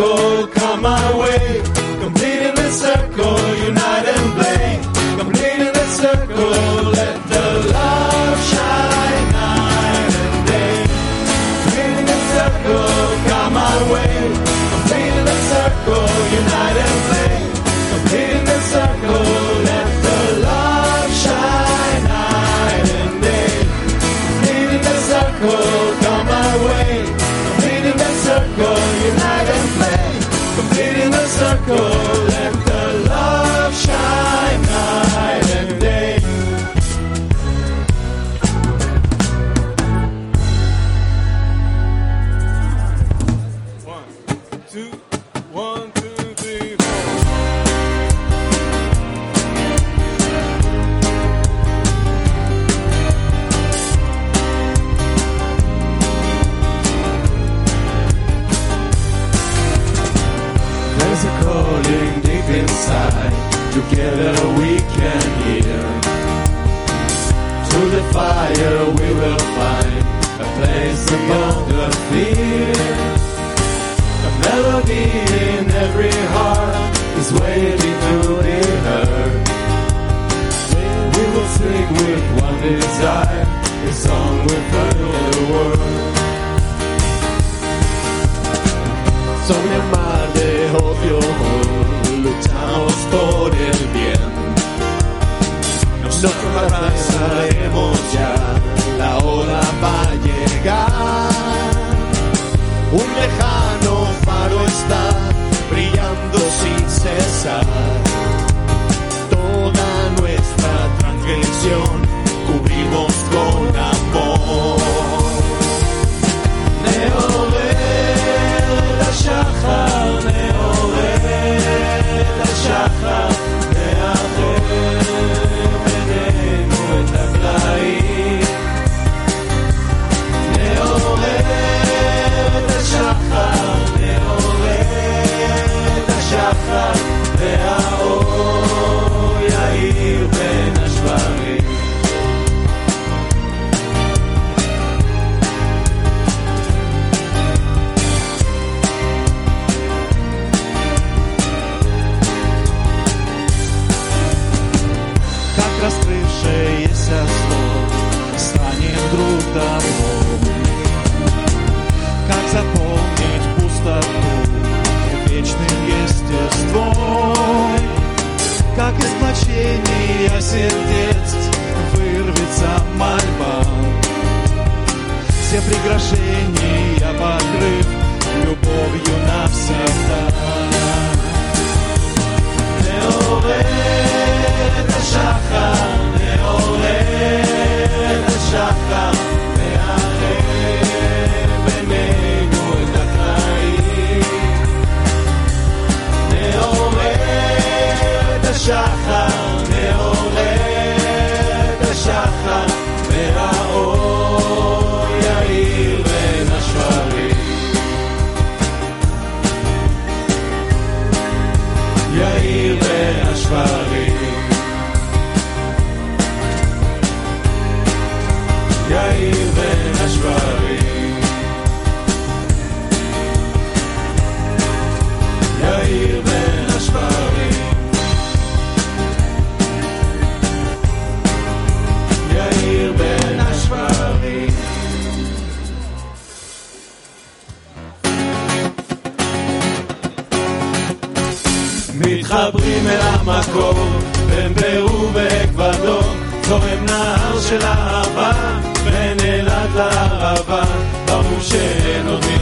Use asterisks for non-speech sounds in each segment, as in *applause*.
con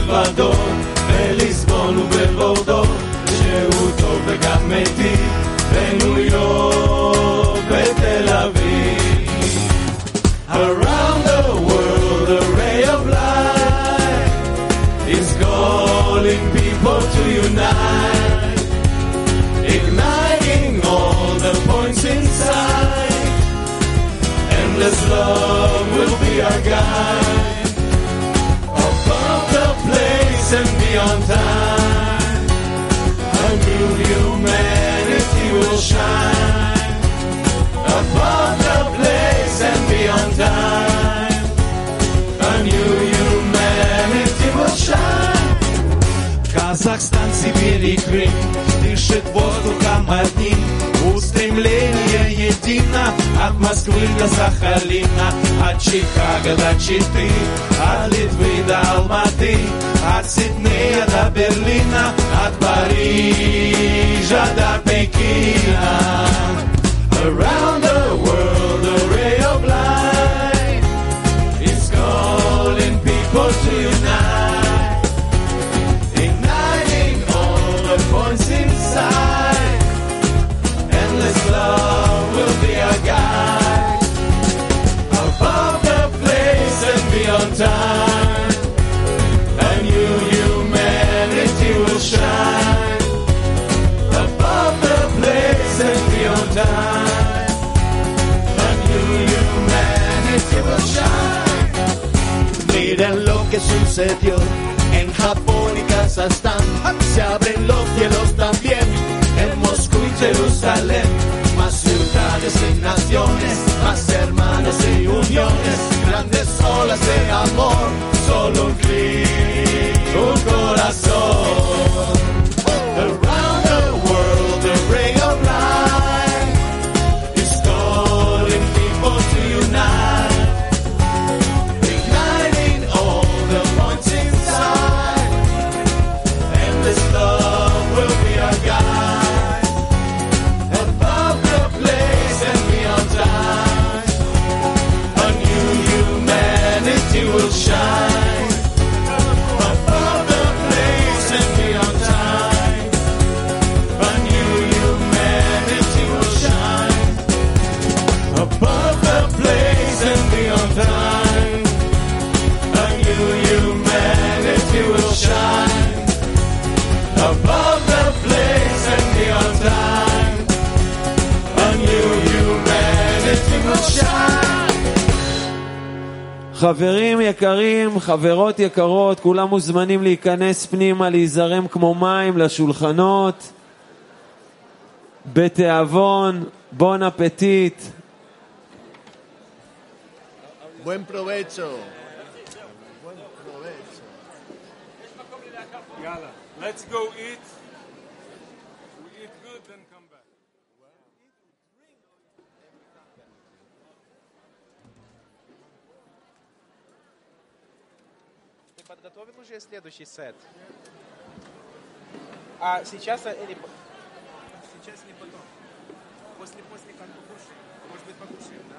Salvador. И Дышит воздухом одним. Устремление едино От Москвы до Сахалина От Чикаго до Читы От Литвы до Алматы От Сиднея до Берлина От Парижа до Пекина. Around the sucedió en Japón y Kazajstán. Se abren los cielos también en Moscú y Jerusalén. Más ciudades y naciones, más hermanos y uniones. Grandes olas de amor, solo un clic, un corazón. חברות יקרות, כולם מוזמנים להיכנס פנימה, להיזרם כמו מים לשולחנות. בתיאבון, בון אפטיט. Let's go eat. Уже следующий сет? А сейчас или сейчас или потом? После после как покушаем? Может быть покушаем, да?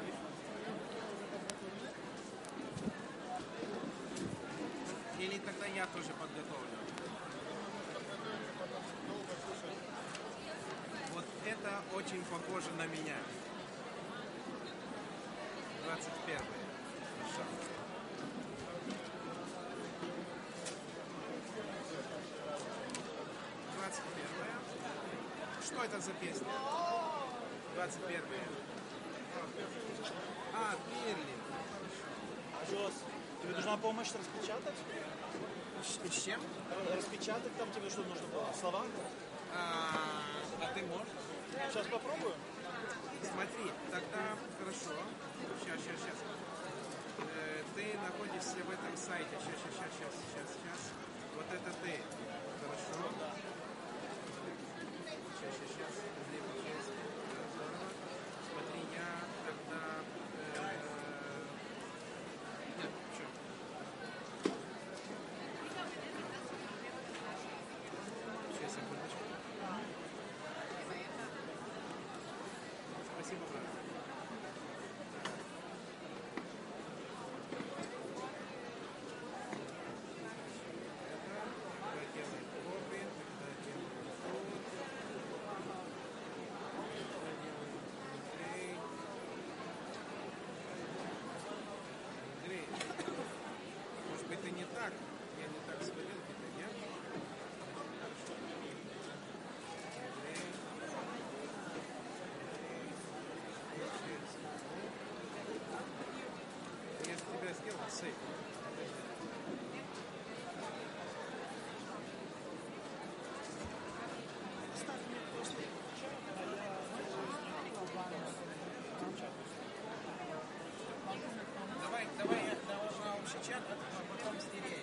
Или тогда я тоже подготовлю? Вот это очень похоже на меня. 21 Хорошо. Что это за песня? Двадцать первая. А, Берлин. Жос, тебе нужна помощь распечатать? С, чем? Распечатать там тебе что нужно было? Слова? А, а ты можешь? Сейчас попробую. Смотри, тогда хорошо. Сейчас, сейчас, сейчас. Э, ты находишься в этом сайте. Сейчас, сейчас, сейчас, сейчас, сейчас. Вот это ты. Хорошо. Сейчас, сейчас, отпечаток, а потом с деревьев.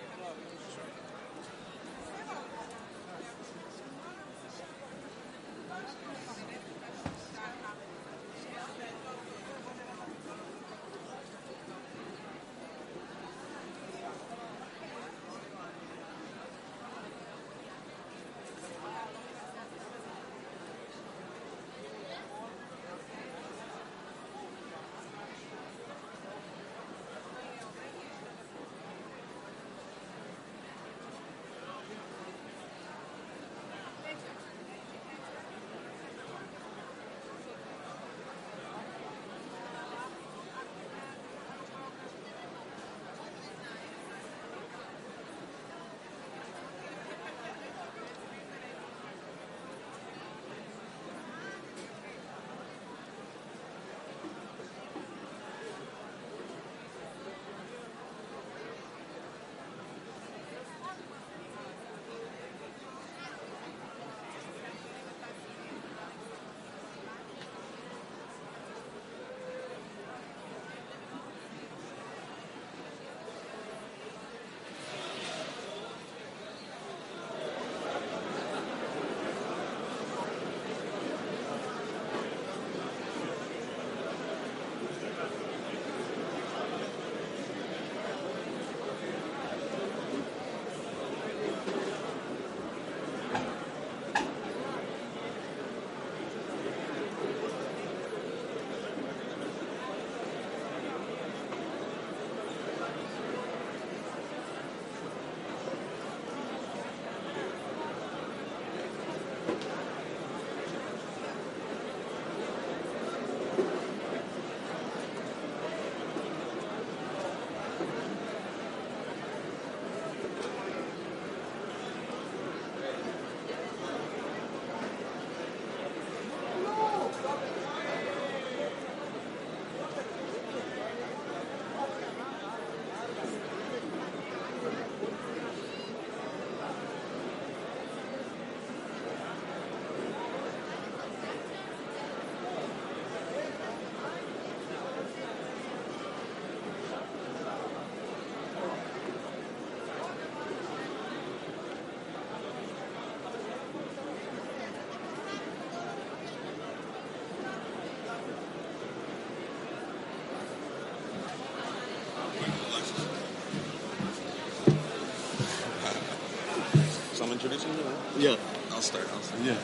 So I'm introducing you. Yeah. I'll start. I'll start. Yeah.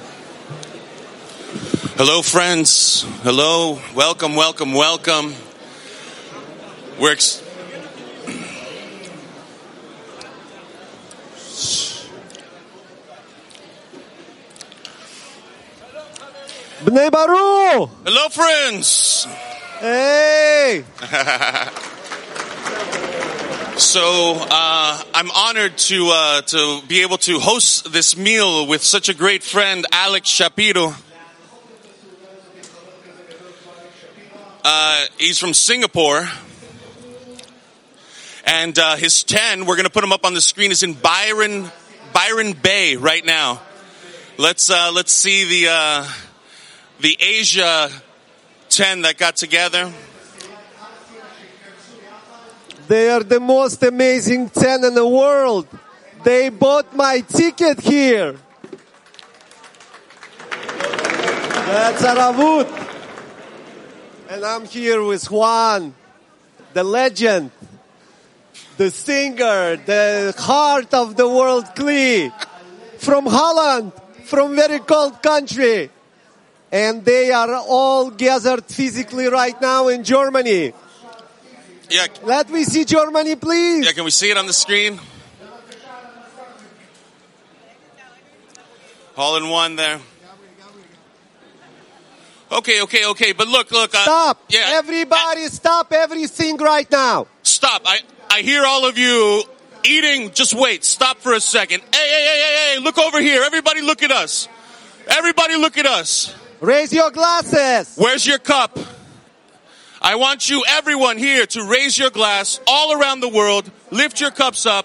Hello, friends. Hello. Welcome, welcome, welcome. We're ex- Bnei Baruch! Hello, friends. Hey! *laughs* So uh, I'm honored to uh, to be able to host this meal with such a great friend, Alex Shapiro. Uh, he's from Singapore, and uh, his ten. We're going to put him up on the screen. Is in Byron Byron Bay right now. Let's uh, let's see the uh, the Asia ten that got together. They are the most amazing 10 in the world. They bought my ticket here. That's Aravut. And I'm here with Juan, the legend, the singer, the heart of the world Klee, from Holland, from very cold country. And they are all gathered physically right now in Germany. Yeah, Let me see Germany, please. Yeah, can we see it on the screen? All in one there. Okay, okay, okay. But look, look. Uh, Stop. Yeah. Everybody stop everything right now. Stop. I, I hear all of you eating. Just wait. Stop for a second. Hey, hey, hey, hey, hey. Look over here. Everybody look at us. Everybody look at us. Raise your glasses. Where's your cup? I want you, everyone here, to raise your glass all around the world. Lift your cups up.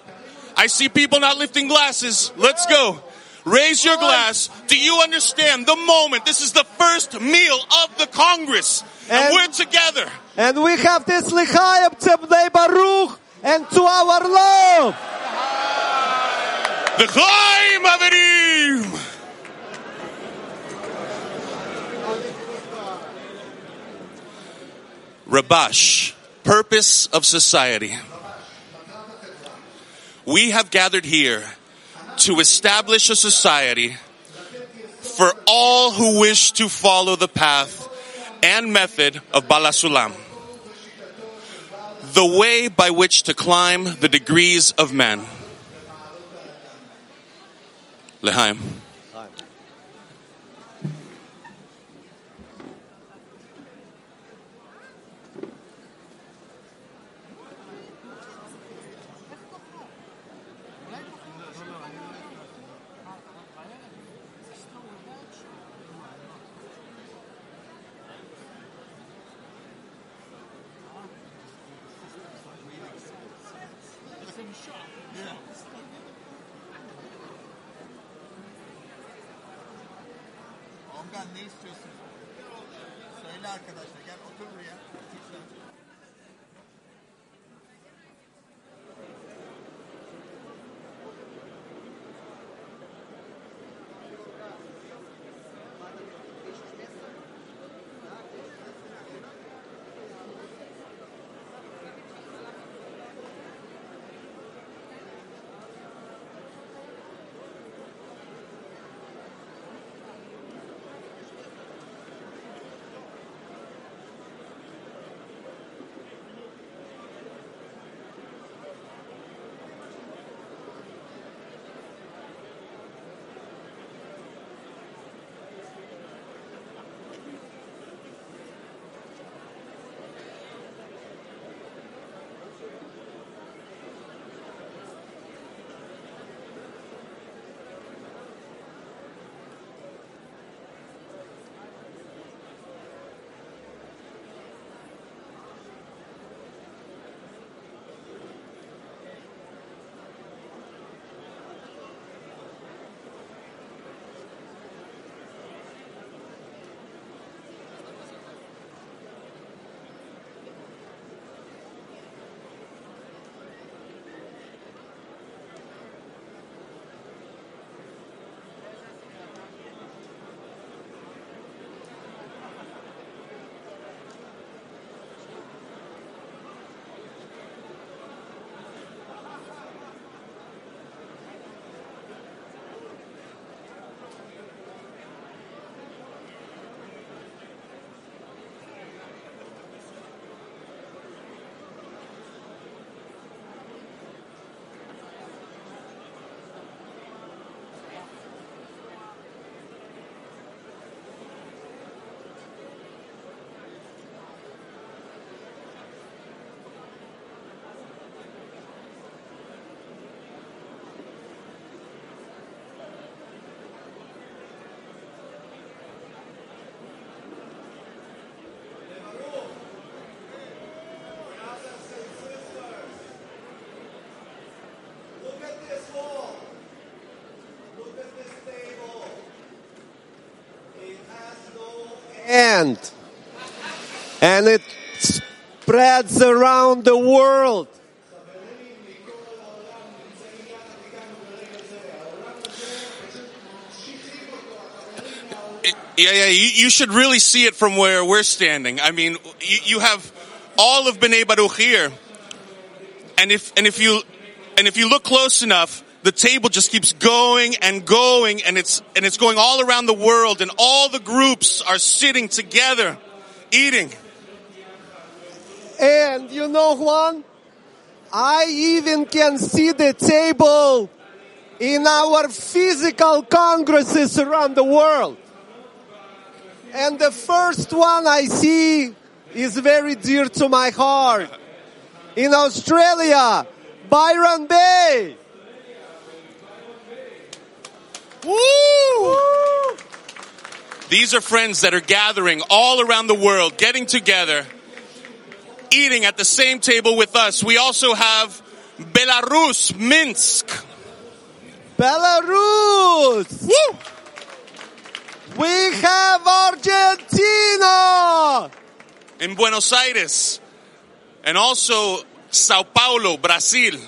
I see people not lifting glasses. Let's go. Raise your glass. Do you understand the moment? This is the first meal of the Congress. And, And- we're together. And we have this Lichayim Tzebnei Baruch and to our love. The climb Chaim Averim. Rabash, purpose of society. We have gathered here to establish a society for all who wish to follow the path and method of Balasulam. The way by which to climb the degrees of men. Lehaim. Hand. And it spreads around the world. Yeah, yeah. You, you should really see it from where we're standing. I mean, you, you have all of Bnei Baruch here, and if and if you and if you look close enough, the table just keeps going and going, and it's and it's going all around the world, and all the groups are sitting together, eating. And you know Juan, I even can see the table in our physical congresses around the world. And the first one I see is very dear to my heart. In Australia, Byron Bay. Woo! These are friends that are gathering all around the world, getting together, eating at the same table with us. We also have Belarus, Minsk. Belarus. Woo! We have Argentina. In Buenos Aires. And also Sao Paulo, Brazil.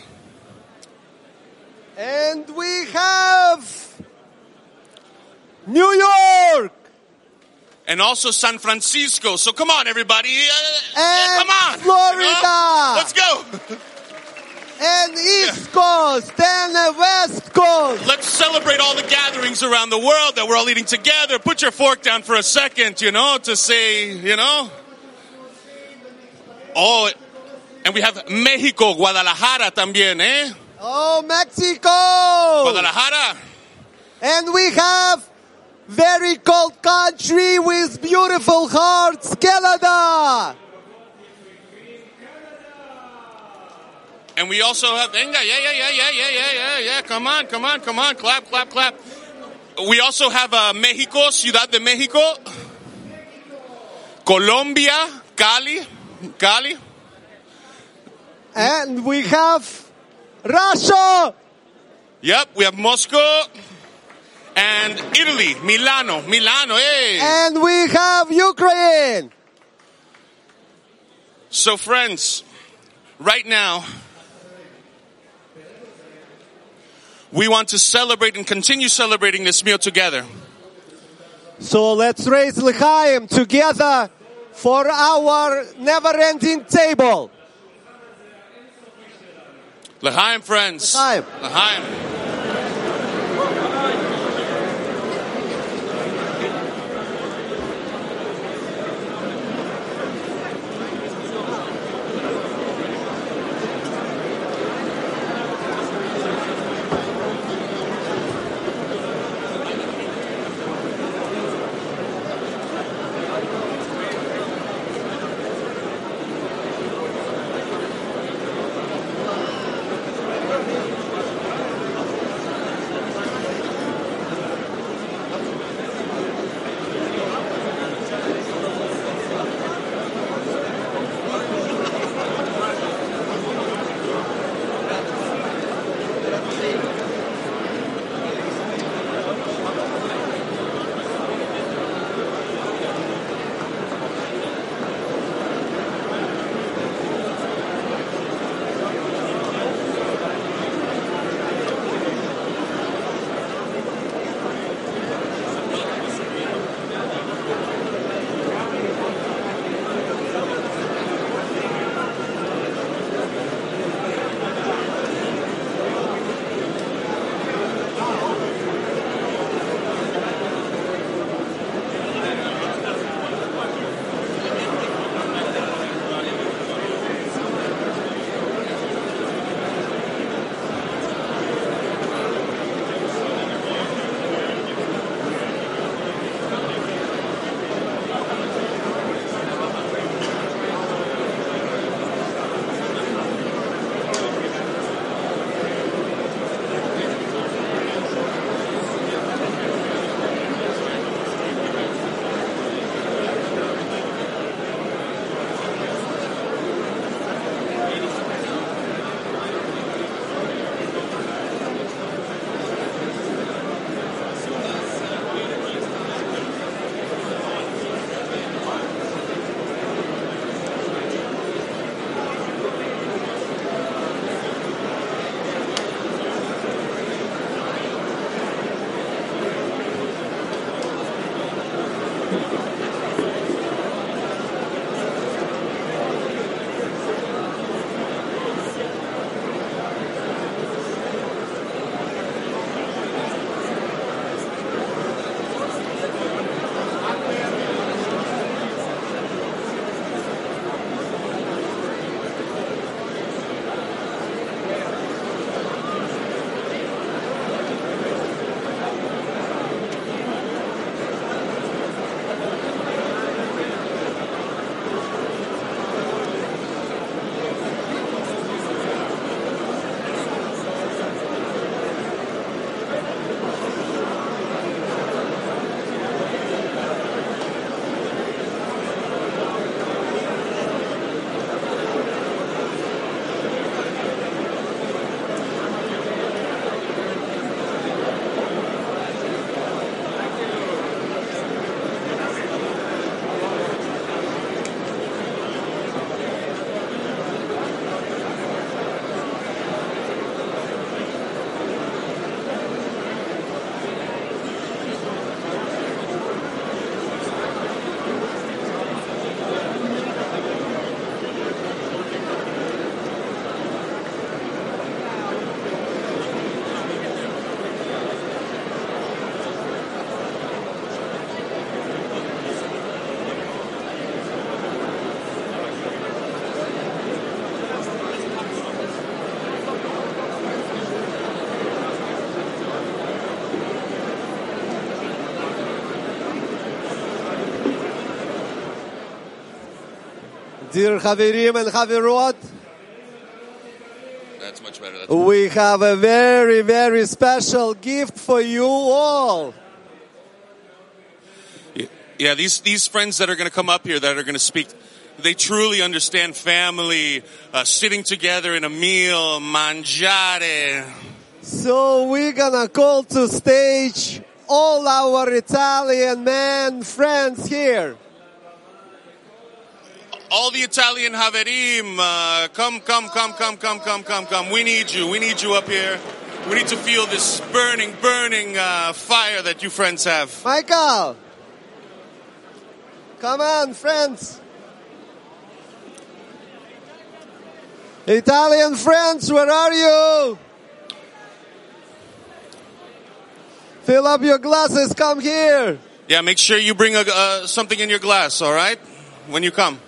And we have New York. And also San Francisco. So come on, everybody. Uh, yeah, come on. you Florida. know? Let's go. *laughs* And East Coast and the West Coast. Let's celebrate all the gatherings around the world that we're all eating together. Put your fork down for a second, you know, to say, you know. Oh, and we have Mexico, Guadalajara también, eh? Oh, Mexico. Guadalajara. And we have very cold country with beautiful hearts, Canada. And we also have yeah, yeah, yeah, yeah, yeah, yeah, yeah, yeah. Come on, come on, come on. Clap, clap, clap. We also have uh, Mexico, Ciudad de Mexico, Colombia, Cali, Cali, and we have Russia. Yep, we have Moscow and Italy, Milano, Milano, hey. And we have Ukraine. So, friends, right now, we want to celebrate and continue celebrating this meal together. So let's raise L'chaim together for our never-ending table. L'chaim, friends. L'chaim. L'chaim. Dear Haverim and Haverot, That's much better. That's we have a very, very special gift for you all. Yeah, these these friends that are going to come up here that are going to speak, they truly understand family, uh, sitting together in a meal, mangiare. So we're gonna call to stage all our Italian men friends here. All the Italian Haverim, uh, come, come, come, come, come, come, come, come. We need you. We need you up here. We need to feel this burning, burning uh, fire that you friends have. Michael, come on, friends. Italian friends, where are you? Fill up your glasses, come here. Yeah, make sure you bring a, uh, something in your glass, all right? When you come.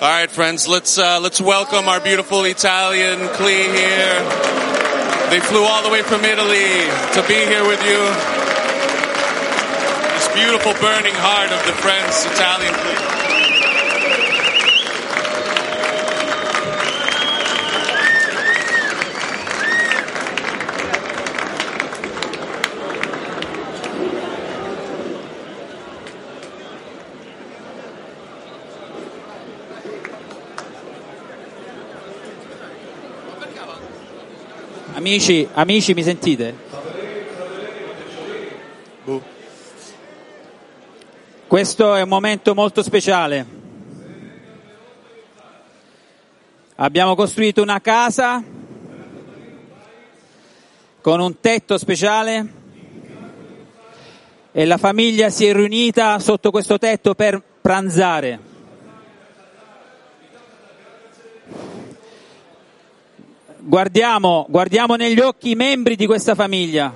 All right, friends, let's uh, let's welcome our beautiful Italian Clee here. They flew all the way from Italy to be here with you. This beautiful burning heart of the friends, Italian Clee. Amici, amici, mi sentite? Questo è un momento molto speciale. Abbiamo costruito una casa con un tetto speciale e la famiglia si è riunita sotto questo tetto per pranzare. Guardiamo, guardiamo negli occhi i membri di questa famiglia.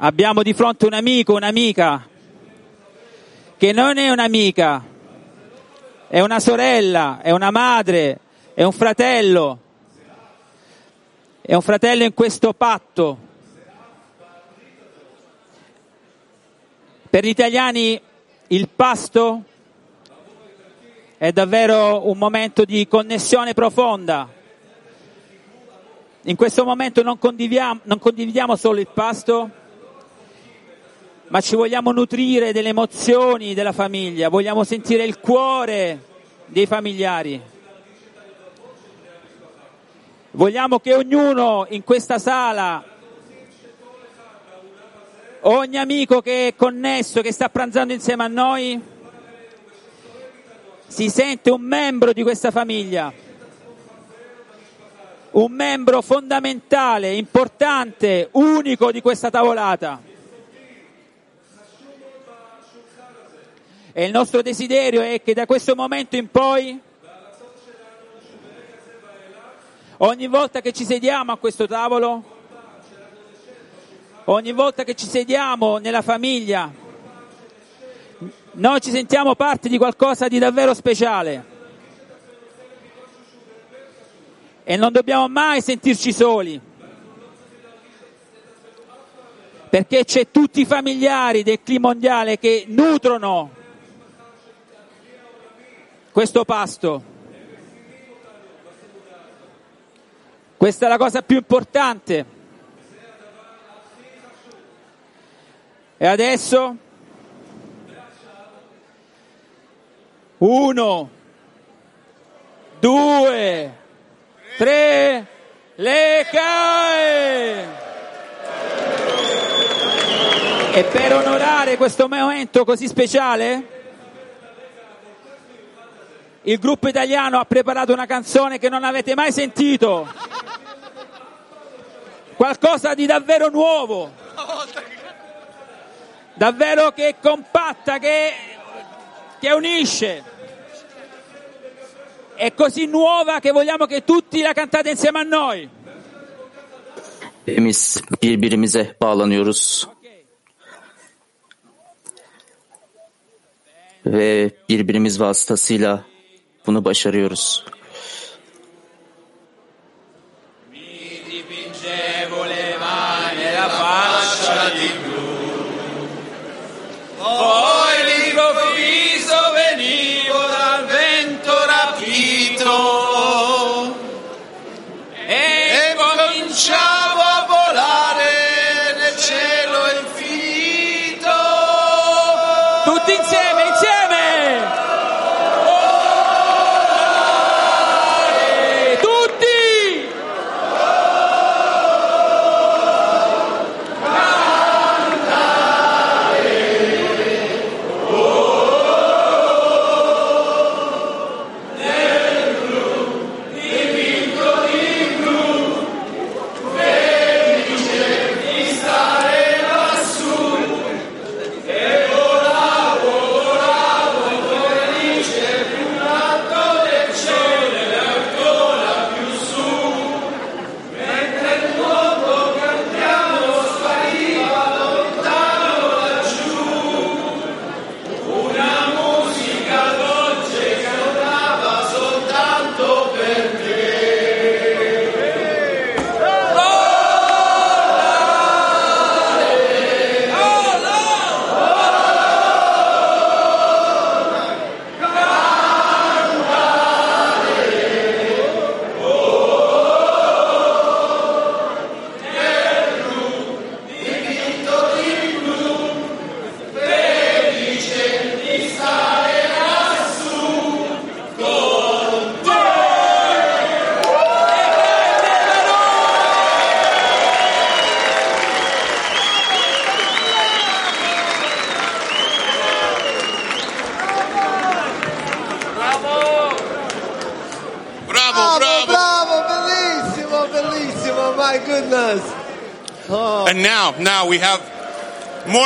Abbiamo di fronte un amico, un'amica, che non è un'amica, è una sorella, è una madre, è un fratello, è un fratello in questo patto. Per gli italiani il pasto è davvero un momento di connessione profonda. In questo momento non condividiamo, non condividiamo solo il pasto, ma ci vogliamo nutrire delle emozioni della famiglia, vogliamo sentire il cuore dei familiari. Vogliamo che ognuno in questa sala, ogni amico che è connesso, che sta pranzando insieme a noi, si sente un membro di questa famiglia, un membro fondamentale, importante, unico di questa tavolata. E il nostro desiderio è che da questo momento in poi, ogni volta che ci sediamo a questo tavolo, ogni volta che ci sediamo nella famiglia, noi ci sentiamo parte di qualcosa di davvero speciale. E non dobbiamo mai sentirci soli. Perché c'è tutti i familiari del clima mondiale che nutrono questo pasto. Questa è la cosa più importante. E adesso uno, due, tre, le cae! E per onorare questo momento così speciale, il gruppo italiano ha preparato una canzone che non avete mai sentito. Qualcosa di davvero nuovo. Davvero che compatta, che, che unisce. È così nuova che vogliamo che tutti la cantate insieme a noi. Hepimiz birbirimize bağlanıyoruz. Ve birbirimiz vasıtasıyla bunu başarıyoruz. dipingevo le mani la faccia di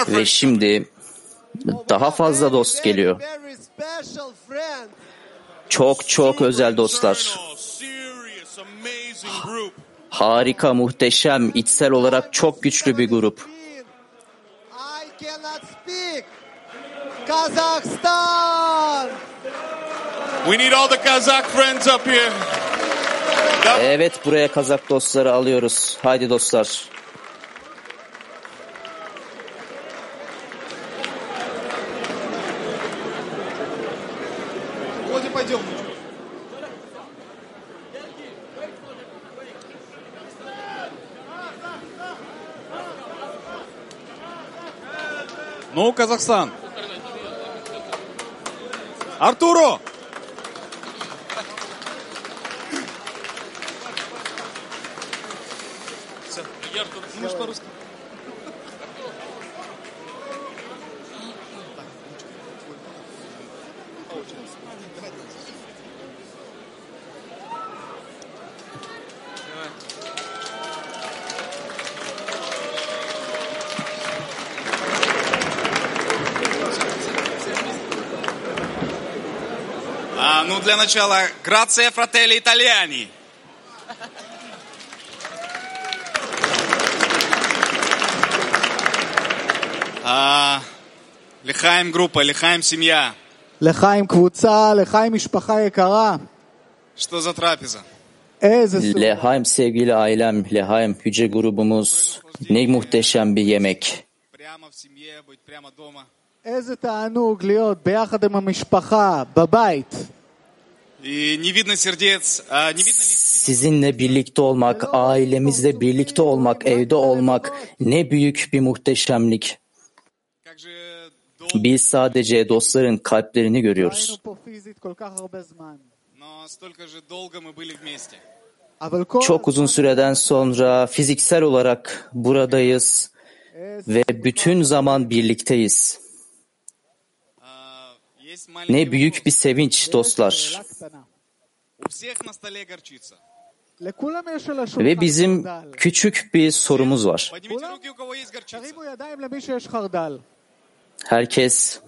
Ve şimdi daha fazla dost geliyor. Çok çok özel dostlar. Harika, muhteşem, içsel olarak çok güçlü bir grup. I cannot speak. Kazakhstan. We need all the Kazakh friends up here. Evet buraya Kazak dostları alıyoruz. Haydi dostlar. Ну, Казахстан. Артуру! Можешь по-русски? А, ну, для начала, грация, фрателли, итальяни. А, лихаем группа, лихаем семья. Лихаем квуца, лихаем ишпаха якара. Что за трапеза? Lehaim sevgili ailem, Lehaim hücre grubumuz. Ne muhteşem bir yemek. Прямо в семье, быть прямо дома. Sizinle birlikte olmak, ailemizle birlikte olmak, evde olmak ne büyük bir muhteşemlik. Biz sadece dostların kalplerini görüyoruz. Çok uzun süreden sonra fiziksel olarak buradayız ve bütün zaman birlikteyiz. Ne büyük bir sevinç dostlar. Ve bizim küçük bir sorumuz var. Herkes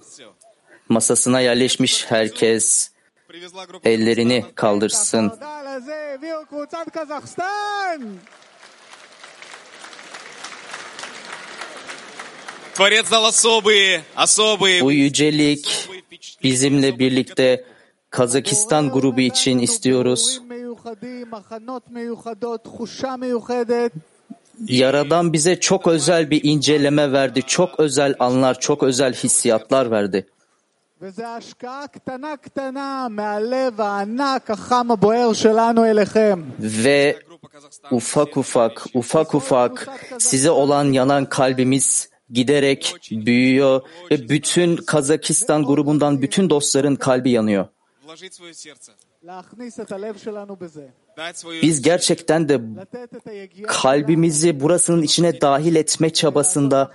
masasına yerleşmiş herkes ellerini kaldırsın. Bu yücelik bizimle birlikte Kazakistan grubu için istiyoruz. Yaradan bize çok özel bir inceleme verdi, çok özel anlar, çok özel hissiyatlar verdi. Ve ufak ufak, ufak ufak size olan yanan kalbimiz giderek büyüyor ve bütün Kazakistan grubundan bütün dostların kalbi yanıyor. Biz gerçekten de kalbimizi burasının içine dahil etme çabasında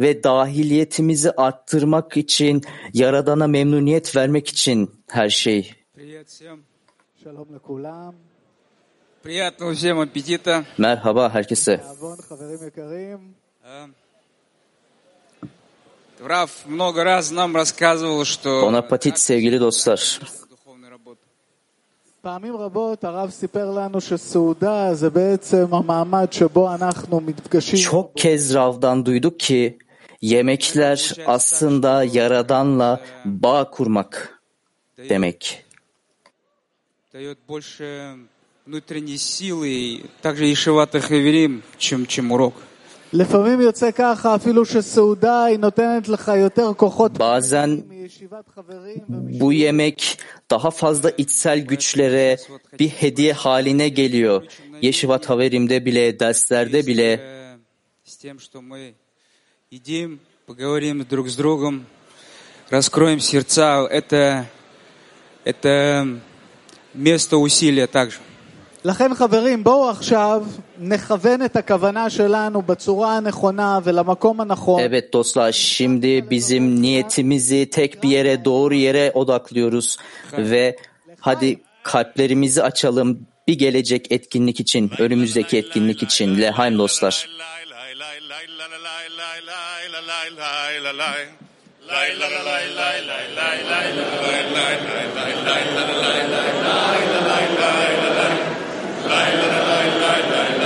ve dahiliyetimizi arttırmak için, Yaradan'a memnuniyet vermek için her şey. Приятного всем аппетита. Merhaba herkese. תיאבון, חברים יקרים. А, Раф много раз нам рассказывал, что Bon appetit sevgili dostlar. духовной работы. פעמים רבות הרב סיפר לנו שסעודה זה בעצם המעמד שבו אנחנו מתפגשים. Çok kez Rav'dan duyduk ki yemekler aslında Yaradan'la bağ kurmak demek. Дает больше внутренней силы, и также Ишеват Хаверим, чем, чем урок. לפעמים יוצא ככה אפילו שסעודה היא נותנת לך יותר כוחות Bazen מישיבת חברים bu yemek daha fazla içsel güçlere bir hediye haline geliyor. Yeşivat Haverim'de bile, derslerde bile Э, С тем, что мы едим, поговорим друг с другом, раскроем сердца, это, это место усилия также. לכן חברים בואו עכשיו נכוון את הכוונה שלנו בצורה הנכונה ולמקום הנכון. Evet dostlar şimdi bizim niyetimizi tek bir yere doğru yere odaklıyoruz ve Hadi kalplerimizi açalım bir gelecek etkinlik için, önümüzdeki etkinlik için. Lehaim dostlar. la la la la la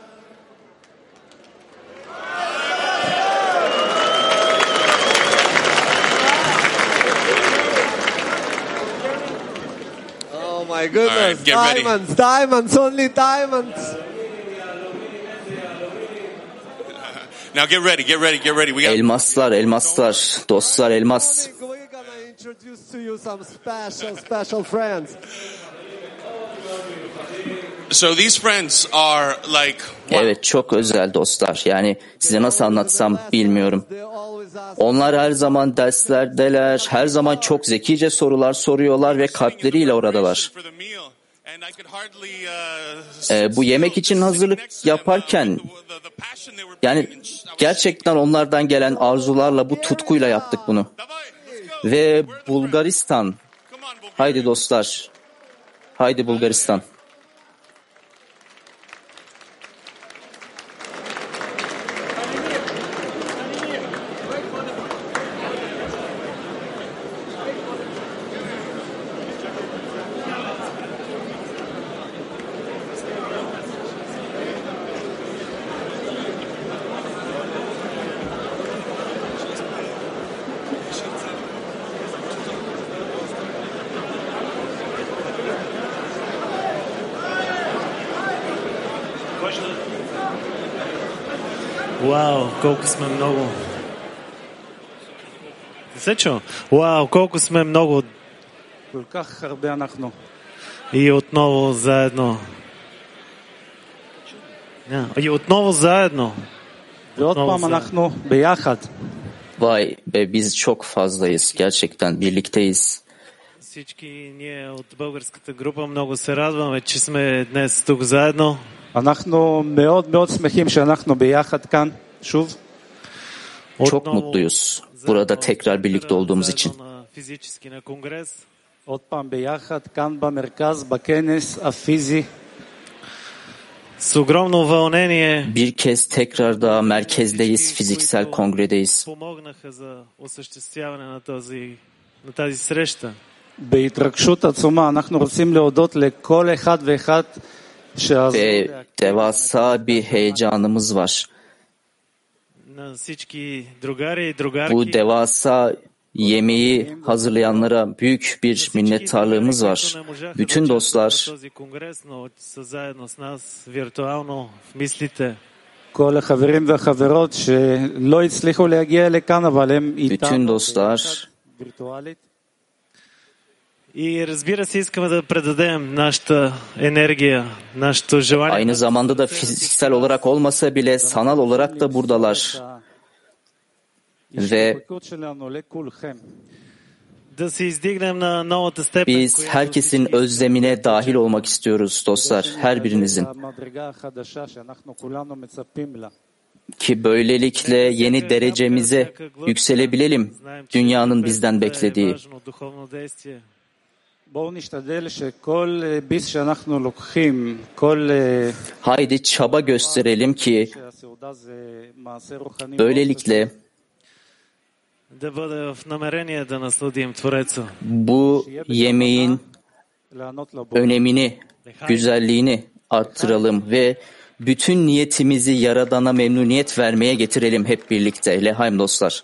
my goodness. Right, get ready. diamonds, diamonds, only diamonds. Now get ready, get ready, get ready. We got Elmaslar, elmaslar, dostlar elmas. We're gonna introduce to you some special, special friends. so these friends are like Evet çok özel dostlar. Yani size nasıl anlatsam bilmiyorum. Onlar her zaman derslerdeler, her zaman çok zekice sorular soruyorlar ve kalpleriyle oradalar. Ee, bu yemek için hazırlık yaparken yani gerçekten onlardan gelen arzularla bu tutkuyla yaptık bunu. Ve Bulgaristan. Haydi dostlar. Haydi Bulgaristan. Вау, колко сме много. се чу? Вау, колко сме много. И отново заедно. И отново заедно. Ve Otmam anahnu beyahad. Vay be biz çok fazlayız. Gerçekten. Всички ние от българската група много се радваме, че сме днес тук заедно. אנחנו מאוד מאוד שמחים שאנחנו ביחד כאן שוב. Çok mutluyuz burada tekrar birlikte olduğumuz için. עוד פעם ביחד, כאן במרכז, בכנס הפיזי. Bir kez tekrar daha merkezdeyiz, fiziksel kongredeyiz. בהתרגשות עצומה אנחנו רוצים להודות לכל אחד ואחד ve devasa bir heyecanımız var. Bu devasa yemeği hazırlayanlara büyük bir minnettarlığımız var. Bütün dostlar bütün dostlar И разбира се, искаме да предадем нашата енергия, нашето желание. Aynı zamanda da fiziksel olarak olmasa bile sanal olarak da buradalar. Ve biz herkesin özlemine dahil olmak istiyoruz dostlar, her birinizin. Ki böylelikle yeni derecemize yükselebilelim dünyanın bizden beklediği. Haydi çaba gösterelim ki böylelikle bu yemeğin önemini, güzelliğini arttıralım ve bütün niyetimizi Yaradan'a memnuniyet vermeye getirelim hep birlikte. Lehaim dostlar.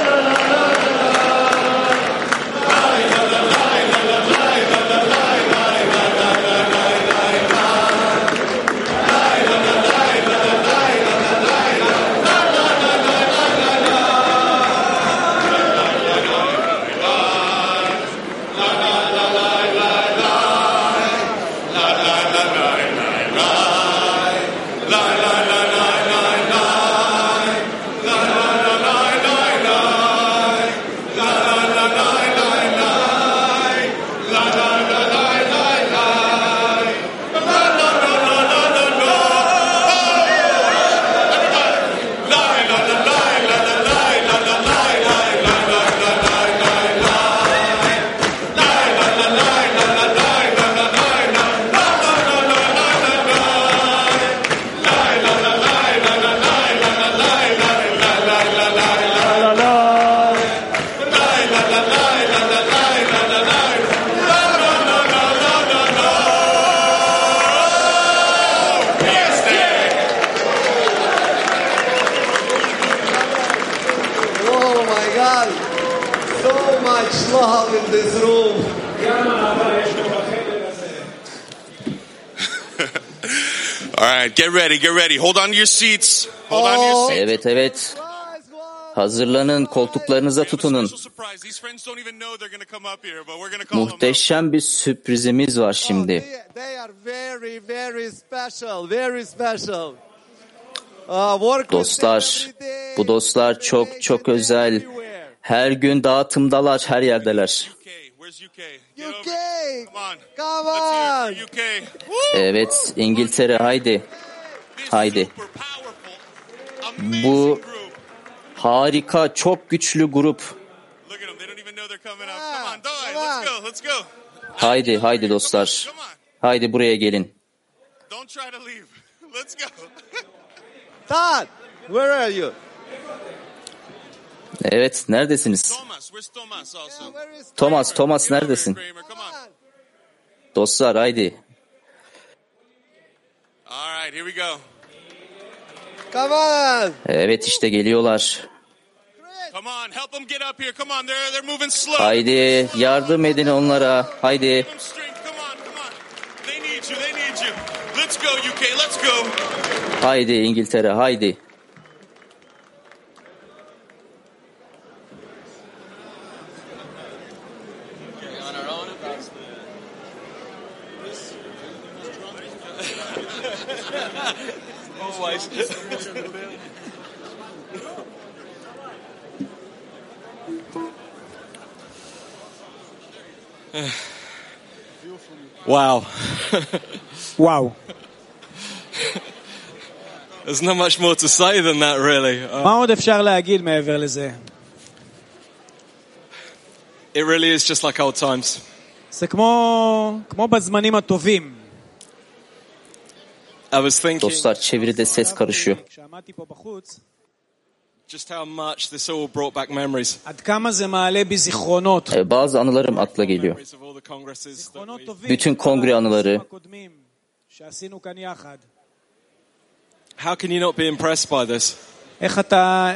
right, get ready, get ready. Hold on to your seats. Hold on to your seats. Evet evet. Hazırlanın, koltuklarınıza tutunun. Muhteşem bir sürprizimiz var şimdi. They, they are very, very special. Very special. Work with them Dostlar, bu dostlar çok çok özel. Her gün dağıtımdalar, her yerdeler. UK, where's UK? UK. Come on. Come on. UK. Woo! *laughs* Evet, İngiltere haydi. This haydi. super powerful, amazing Bu group. harika, çok güçlü grup. Look at them. They don't even know they're coming up. Come on, Doy, let's go, let's go. Haydi, haydi dostlar. Haydi buraya gelin. Don't try to leave. *laughs* Let's go. *laughs* Todd, where are you? Evet, neredesiniz? Thomas, Thomas neredesin? Dostlar haydi. All right, here we go. Come on. Evet işte geliyorlar. Come on, help them get up here. Come on, they're they're moving slow. Haydi yardım edin onlara. Haydi. Give them strength. Always. wow. וואו. There's not much more to say than that, really. Uh, מה עוד אפשר להגיד מעבר לזה? it really is just like old times. זה כמו, כמו בזמנים הטובים. Dostlar çeviride ses karışıyor. E, bazı anılarım akla geliyor. Bütün kongre anıları.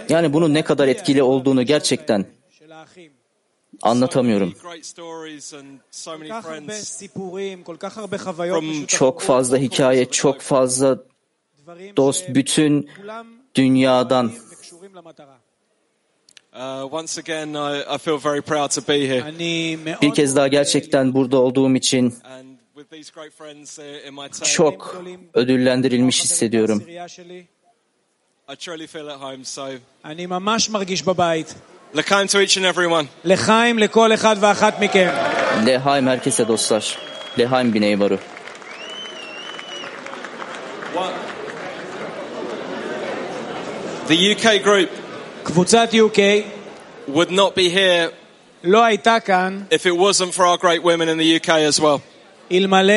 Yani bunun ne kadar etkili olduğunu gerçekten anlatamıyorum. Çok fazla hikaye, çok fazla dost, bütün dünyadan. Bir kez daha gerçekten burada olduğum için çok ödüllendirilmiş hissediyorum. I truly feel at home, so. L'chaim to each and. L'chaim lekol echad mikem. L'chaim herkese dostlar. L'chaim. The UK group UK would not be here לא הייתה כאן if it wasn't for our great women in the UK as well. אלמלא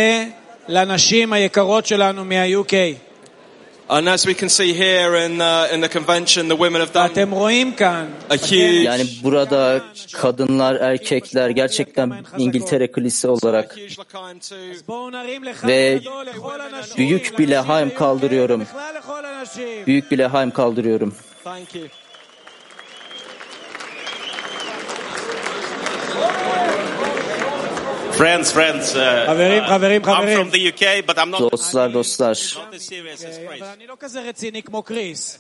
לנשים היקרות שלנו מה-UK. And as we can see here in the, in the convention, the women have done a huge... Yani burada kadınlar, erkekler gerçekten İngiltere Kilisi olarak ve büyük bile haym kaldırıyorum. Büyük bile haym kaldırıyorum. Thank you. Friends, friends, uh, חברים, חברים, I'm חברים. from the UK, but I'm not, Dostlar, dostlar. not as serious as Chris. אבל אני לא כזה רציני כמו קריס.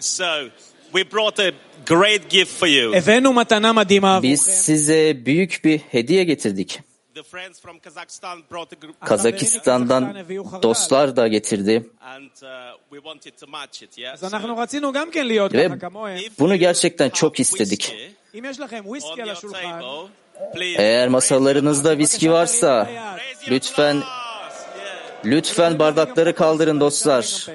So, we brought a great gift for you. הבאנו מתנה מדהימה Biz עבורכם. size büyük bir hediye getirdik. The friends from Kazakhstan brought a group, Kazakistan'dan dostlar da getirdi. and uh, we wanted to match it, yes? אז אנחנו רצינו גם כן להיות Ve ככה כמוהם. bunu gerçekten çok istedik. Eğer masalarınızda viski varsa lütfen lütfen bardakları kaldırın dostlar.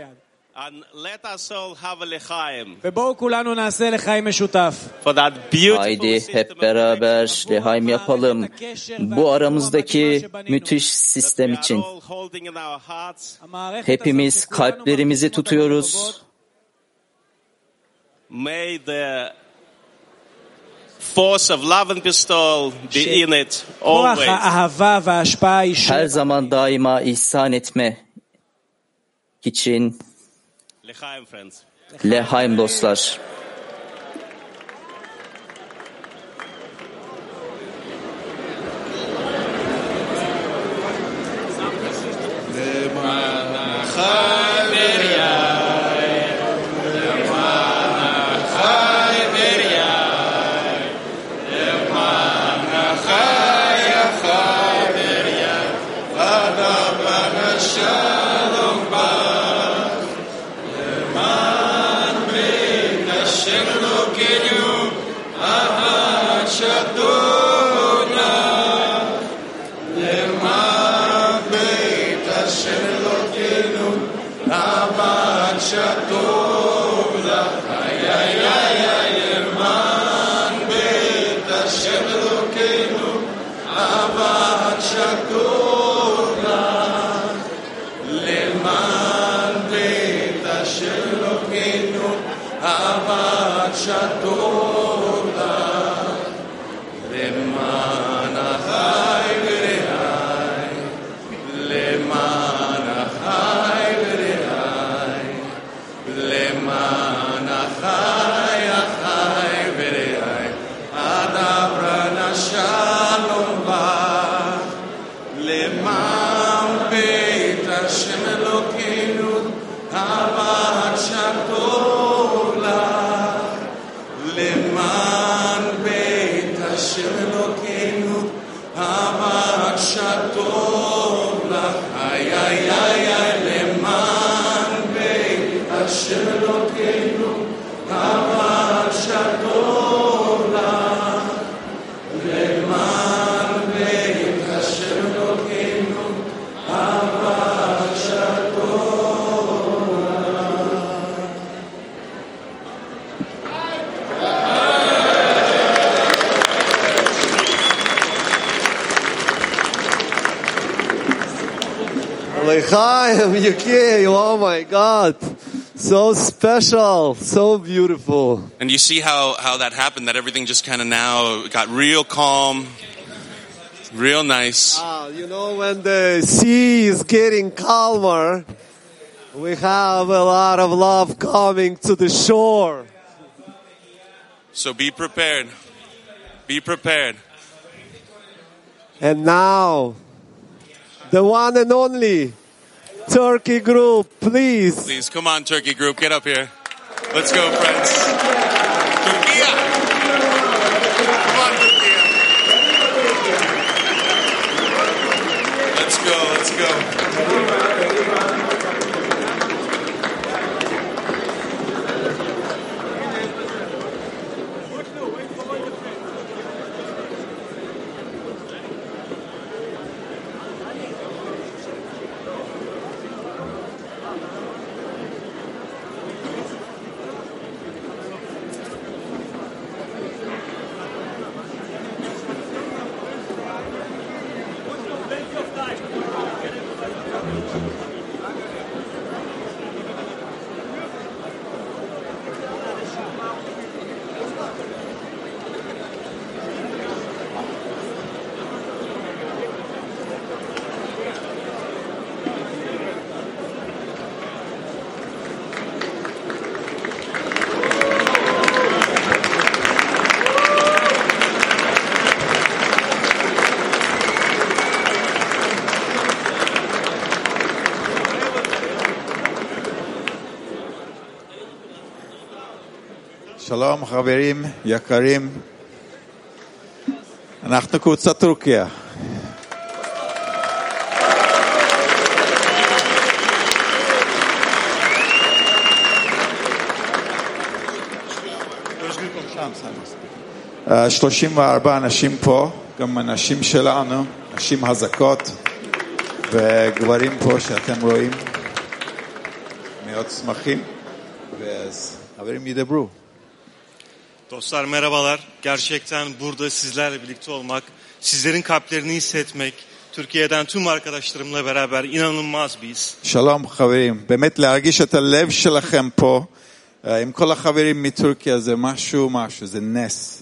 Haydi hep beraber lehaim yapalım. Bu aramızdaki müthiş sistem için. Hepimiz kalplerimizi tutuyoruz. May the force of love and pistol be in it always. Her zaman daima ihsan etme için Lehaim dostlar. L'chaim, UK, oh my God. So special, so beautiful. And you see how, how that happened, that everything just kind of now got real calm, real nice. Ah, you know, when the sea is getting calmer, we have a lot of love coming to the shore. So be prepared. Be prepared. And now, the one and only Turkey group, please. Please, come on, Turkey group, get up here. Let's go, friends. שלום חברים יקרים, אנחנו קבוצת טורקיה. אה, 34 אנשים פה, גם אנשים שלנו, נשים חזקות וגברים פה שאתם רואים, מאוד שמחים, ואז חברים ידברו. Dostlar merhabalar. Gerçekten burada sizlerle birlikte olmak, sizlerin kalplerini hissetmek, Türkiye'den tüm arkadaşlarımla beraber inanılmaz bir his. שלום חברים, באמת להרגיש את הלב שלכם פה אה, עם כל החברים מטורקיה זה משהו, משהו, זה נס.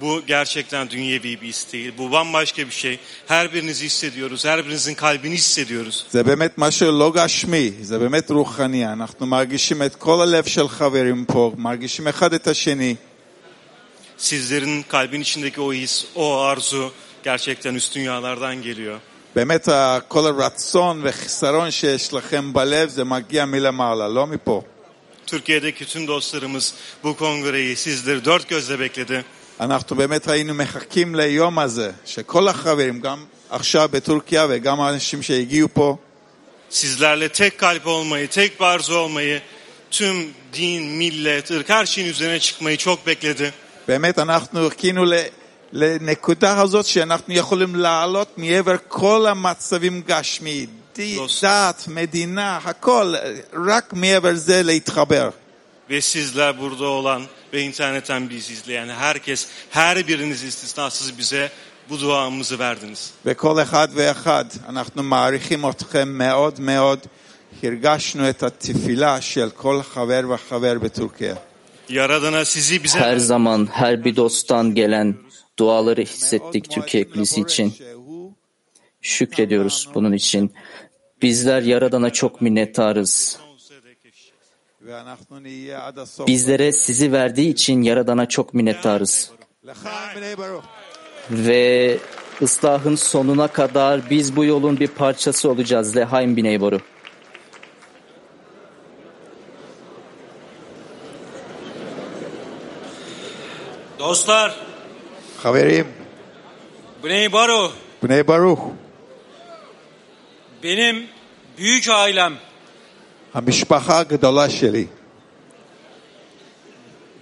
Bu gerçekten dünyevi bir his değil. Bu bambaşka bir şey. Her birinizi hissediyoruz. Her birinizin kalbini hissediyoruz. זה באמת משהו לא גשמי, זה באמת רוחני. אנחנו מרגישים את כל הלב של חברים פה, מרגישים אחד את השני. Sizlerin kalbin içindeki o his, o arzu gerçekten üst dünyalardan geliyor. באמת ה- כל הרצון וחיסרון שיש לכם בלב זה מגיע מלמעלה, לא מפה. Türkiye'deki tüm dostlarımız bu kongreyi sizleri dört gözle bekledi. אנחנו באמת היינו מחכים ליום הזה, שכל החברים, גם עכשיו בטורקיה וגם האנשים שהגיעו פה, Sizlerle tek kalp olmayı, tek bir arzu olmayı, tüm din, millet, ırk her şeyin üzerine çıkmayı çok bekledi. באמת אנחנו חיכינו לנקודה הזאת שאנחנו יכולים לעלות מעבר כל המצבים גשמי, דת, מדינה, הכל, רק מעבר זה להתחבר. Ve sizler burada olan ve internetten bizi izleyen herkes, her biriniz istisnasız bize bu duamızı verdiniz. וכל אחד ואחד, אנחנו מעריכים אתכם מאוד מאוד. הרגשנו את התפילה של כל חבר וחבר בטורקיה. Yaradan'a sizi bize Her zaman her bir dosttan gelen duaları hissettik Türkiye Kilisi için. Şükrediyoruz bunun için. Bizler Yaradan'a çok minnettarız. Bizlere sizi verdiği için Yaradan'a çok minnettarız. Ve ıslahın sonuna kadar biz bu yolun bir parçası olacağız Lehaim Bineyboru. Dostlar. Haberim. Bnei Baruch. Bnei Baruch. Benim büyük ailem המשפחה הגדולה שלי.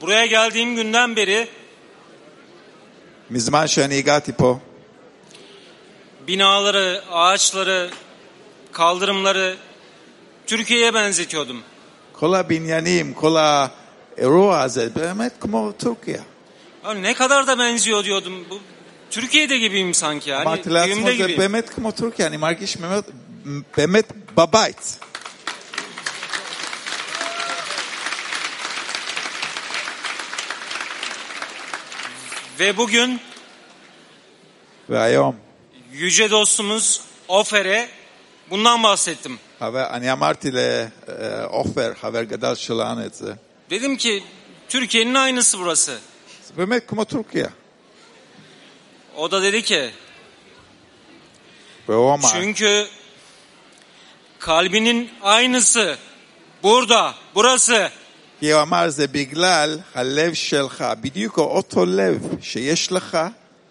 Buraya geldiğim günden beri מזמן שאני הגעתי פה, binaları, ağaçları, kaldırımları Türkiye'ye benzetiyordum. כל הבניינים, כל האירוע הזה, באמת כמו טורקיה. Ya ne kadar da benziyor diyordum. Bu Türkiye'de gibiyim sanki yani. אמרתי לעצמו, Evimde זה gibiyim. באמת כמו טורקיה, אני מרגיש באמת, באמת בבית. Ve bugün והיום, yüce dostumuz Ofer'e bundan bahsettim. חבר- אני אמרתי לעופר, חבר גדל שלנו את זה, Dedim ki Türkiye'nin aynısı burası. זה באמת כמו טורקיה. O da dedi ki והוא אמר, çünkü kalbinin aynısı burada, burası. כי הוא אמר, זה בגלל הלב שלך, בדיוק אותו לב שיש לך,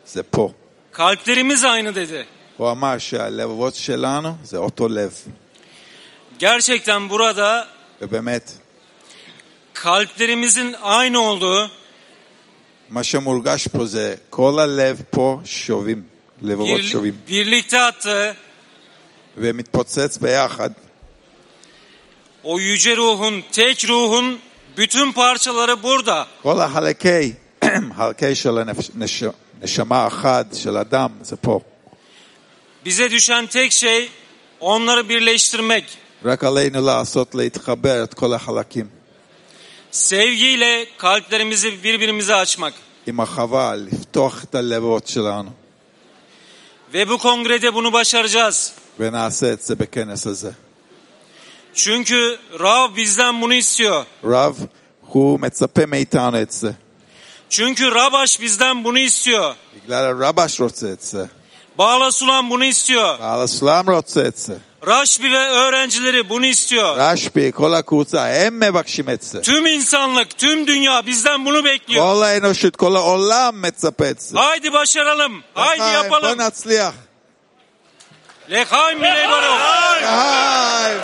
זה פה. Kalplerimiz aynı dedi. הוא אמר שהלבבות שלנו זה אותו לב. Gerçekten burada ובאמת, kalplerimizin aynı olduğu, מה שמורגש פה זה כל הלב פה שובים, לבבות bir- שובים, birlikte attığı ומתפוצץ ביחד. o yüce ruhun, tek ruhun bütün parçaları burada. כל החלקי, חלקי של הנפש- נש- נשמה אחת, של אדם, זה פה. Bize düşen tek şey onları birleştirmek. רק עלינו לעשות להתחבר את כל החלקים. Sevgiyle kalplerimizi birbirimize açmak. עם החווה, לפתוח את הלבבות שלנו. Ve bu kongrede bunu başaracağız. ונעשה את זה בכנס הזה. Çünkü Rav bizden bunu istiyor. Rav, who metzape meitano etse. Çünkü Rabaş bizden bunu istiyor. Biglar Rabaş rotse etse. Bağlasulam bunu istiyor. Bağlasulam rotse etse. Raşbi ve öğrencileri bunu istiyor. Raşbi, kola kutsa, emme bakşim etse. Tüm insanlık, tüm dünya bizden bunu bekliyor. Kola enoşut, kola olam metzape etse. Haydi başaralım, haydi yapalım. Bon atzliyah. Lehaim bile barok. Lehaim.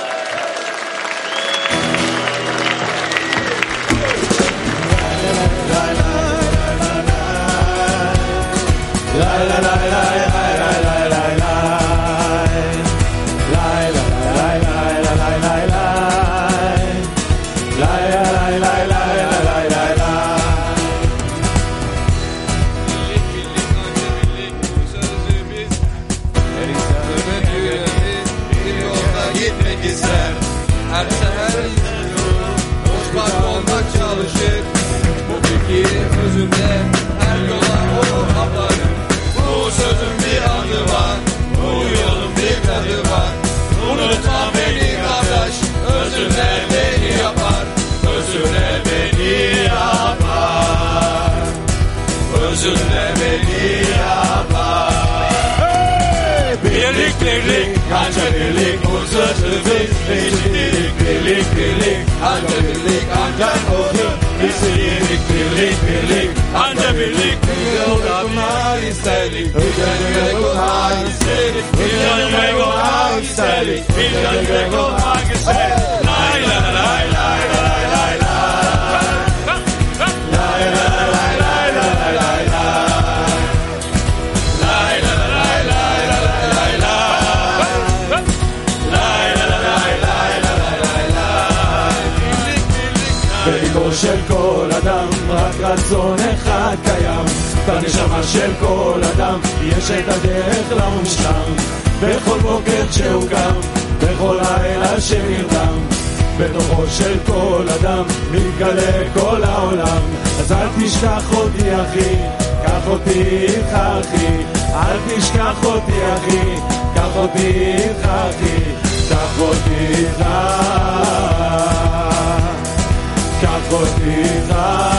la la la Birlik anca birlik sözümüz Eşitlik birlik birlik anca birlik ancak olur Biz birlik birlik anca birlik. Bir yolda bir istedik Bir yönüme olmak istedik Bir yönüme olmak istedik Bir yönüme olmak istedik של כל אדם יש את הדרך למושלם בכל בוקר כשהוא קם בכל לילה שנרדם בתוכו של כל אדם מתגלה כל העולם אז אל תשכח אותי אחי קח אותי איתך אחי אל תשכח אותי אחי קח אותי איתך אחי קח אותי איתך קח אותי איתך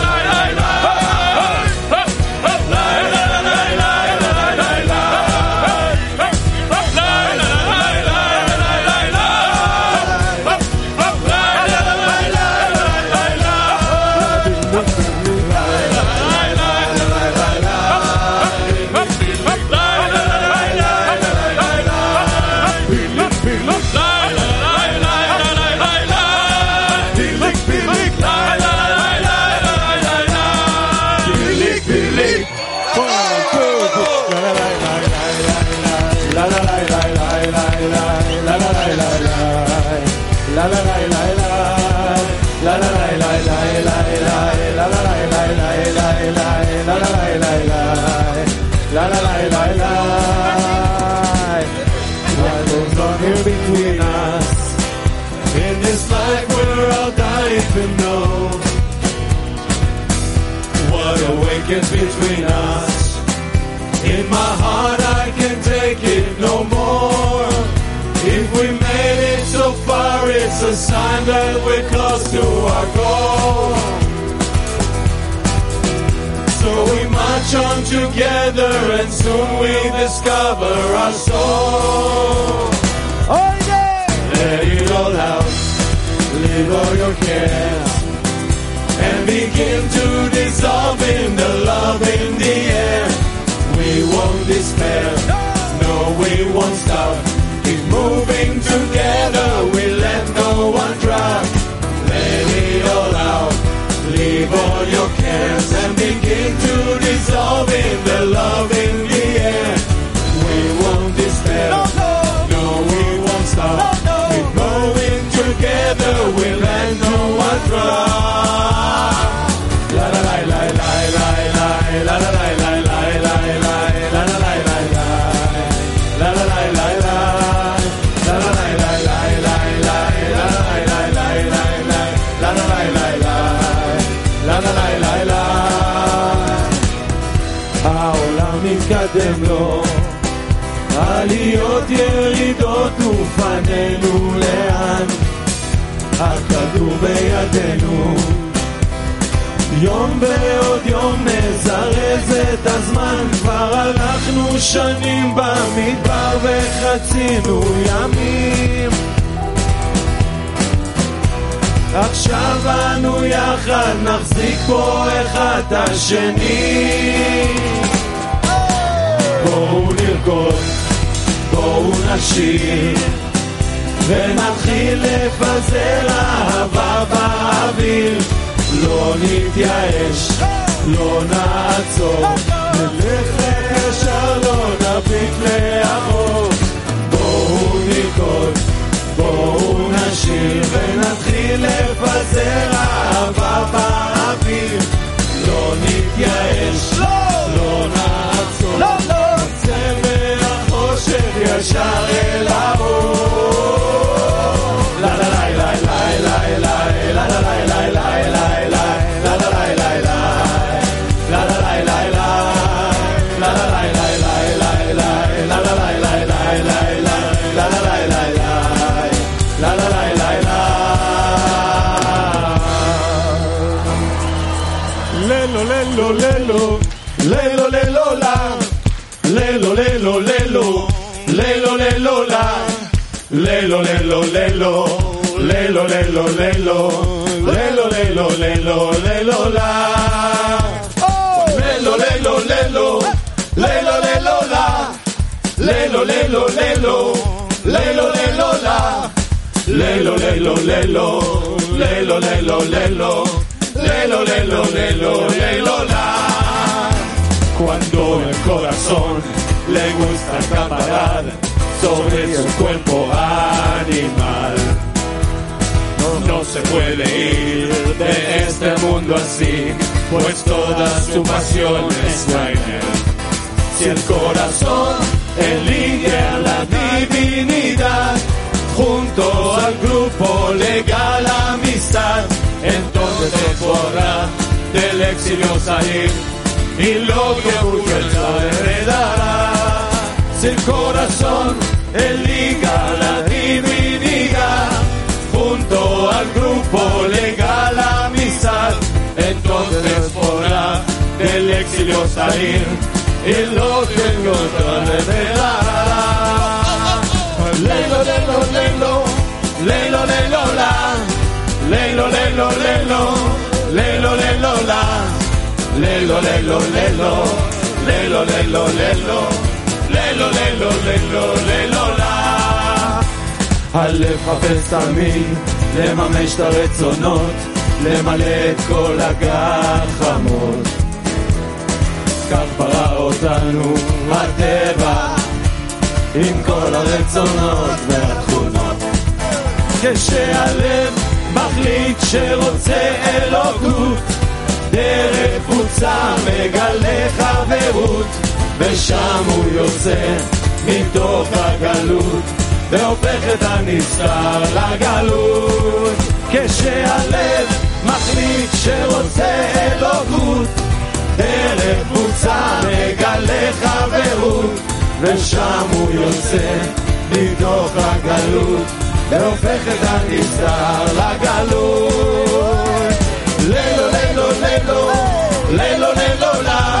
la la la la la la it's a sign that we're close to our goal. So we march on together and soon we discover our soul. Let it all out, leave all your cares, and begin to dissolve in the love in the air. We won't despair, no, we won't stop. Moving together, we let no one drop. Let it all out, leave all your cares, and begin to dissolve in the love in the air. We won't despair, no, we won't stop. Keep going together, we let no one drop. La la la la la la la la la la la la במלוא עליות ירידות ופנינו לאן? הכדור בידינו. יום ועוד יום נזרז את הזמן. כבר הלכנו שנים במדבר וחצינו ימים. עכשיו אנו יחד נחזיק פה אחד את השני בואו נרקוד, בואו נשיר ונתחיל לפזר אהבה באוויר לא נתייאש, לא נעצור נלך ישר, לא נביט לאחור בואו נרקוד, בואו נשיר ונתחיל לפזר אהבה באוויר לא נתייאש, לא נעצור נצא echaré la voz. Lelo, lelo, lelo, lelo, lelo, lelo, lelo, lelo, lelo, lelo, la, lelo, lelo, lelo, lelo, lelo, la, lelo, lelo, lelo, lelo, lelo, la, lelo, lelo, lelo, lelo, lelo, lelo. Lelo, lelo, lelo, lelo, la. Cuando el corazón le gusta acaparar sobre su cuerpo animal. No se puede ir de este mundo así, pues toda su pasión está en él. Si el corazón elige a la divinidad, junto al grupo legal amistad, entonces se podrá del exilio salir y lo que busca saber heredará. El corazón eliga la divinidad, junto al grupo legal amistad, entonces podrá del exilio salir y lo que encontrará heredará. Lelo, lelo, lelo, lelo, lelo, la. Lelo, lelo, lelo, lelo, lelo, la. Lelo, lelo, lelo, lelo, lelo, lelo, lelo, lelo, lelo, lelo, la. הלב חפש תמיד לממש את הרצונות, למלא את כל הגחמות. כך ברא אותנו הטבע, עם כל הרצונות והתכונות. כשהלב מחליט שרוצה אלוקות, דרך קבוצה מגלה חברות, ושם הוא יוצא מתוך הגלות, והופך את הנסתר לגלות. כשהלב מחליט שרוצה אלוקות, דרך קבוצה מגלה חברות, ושם הוא יוצא מתוך הגלות, והופך את הנסתר לגלות. לילו לילו לילו, לילו לילו לה,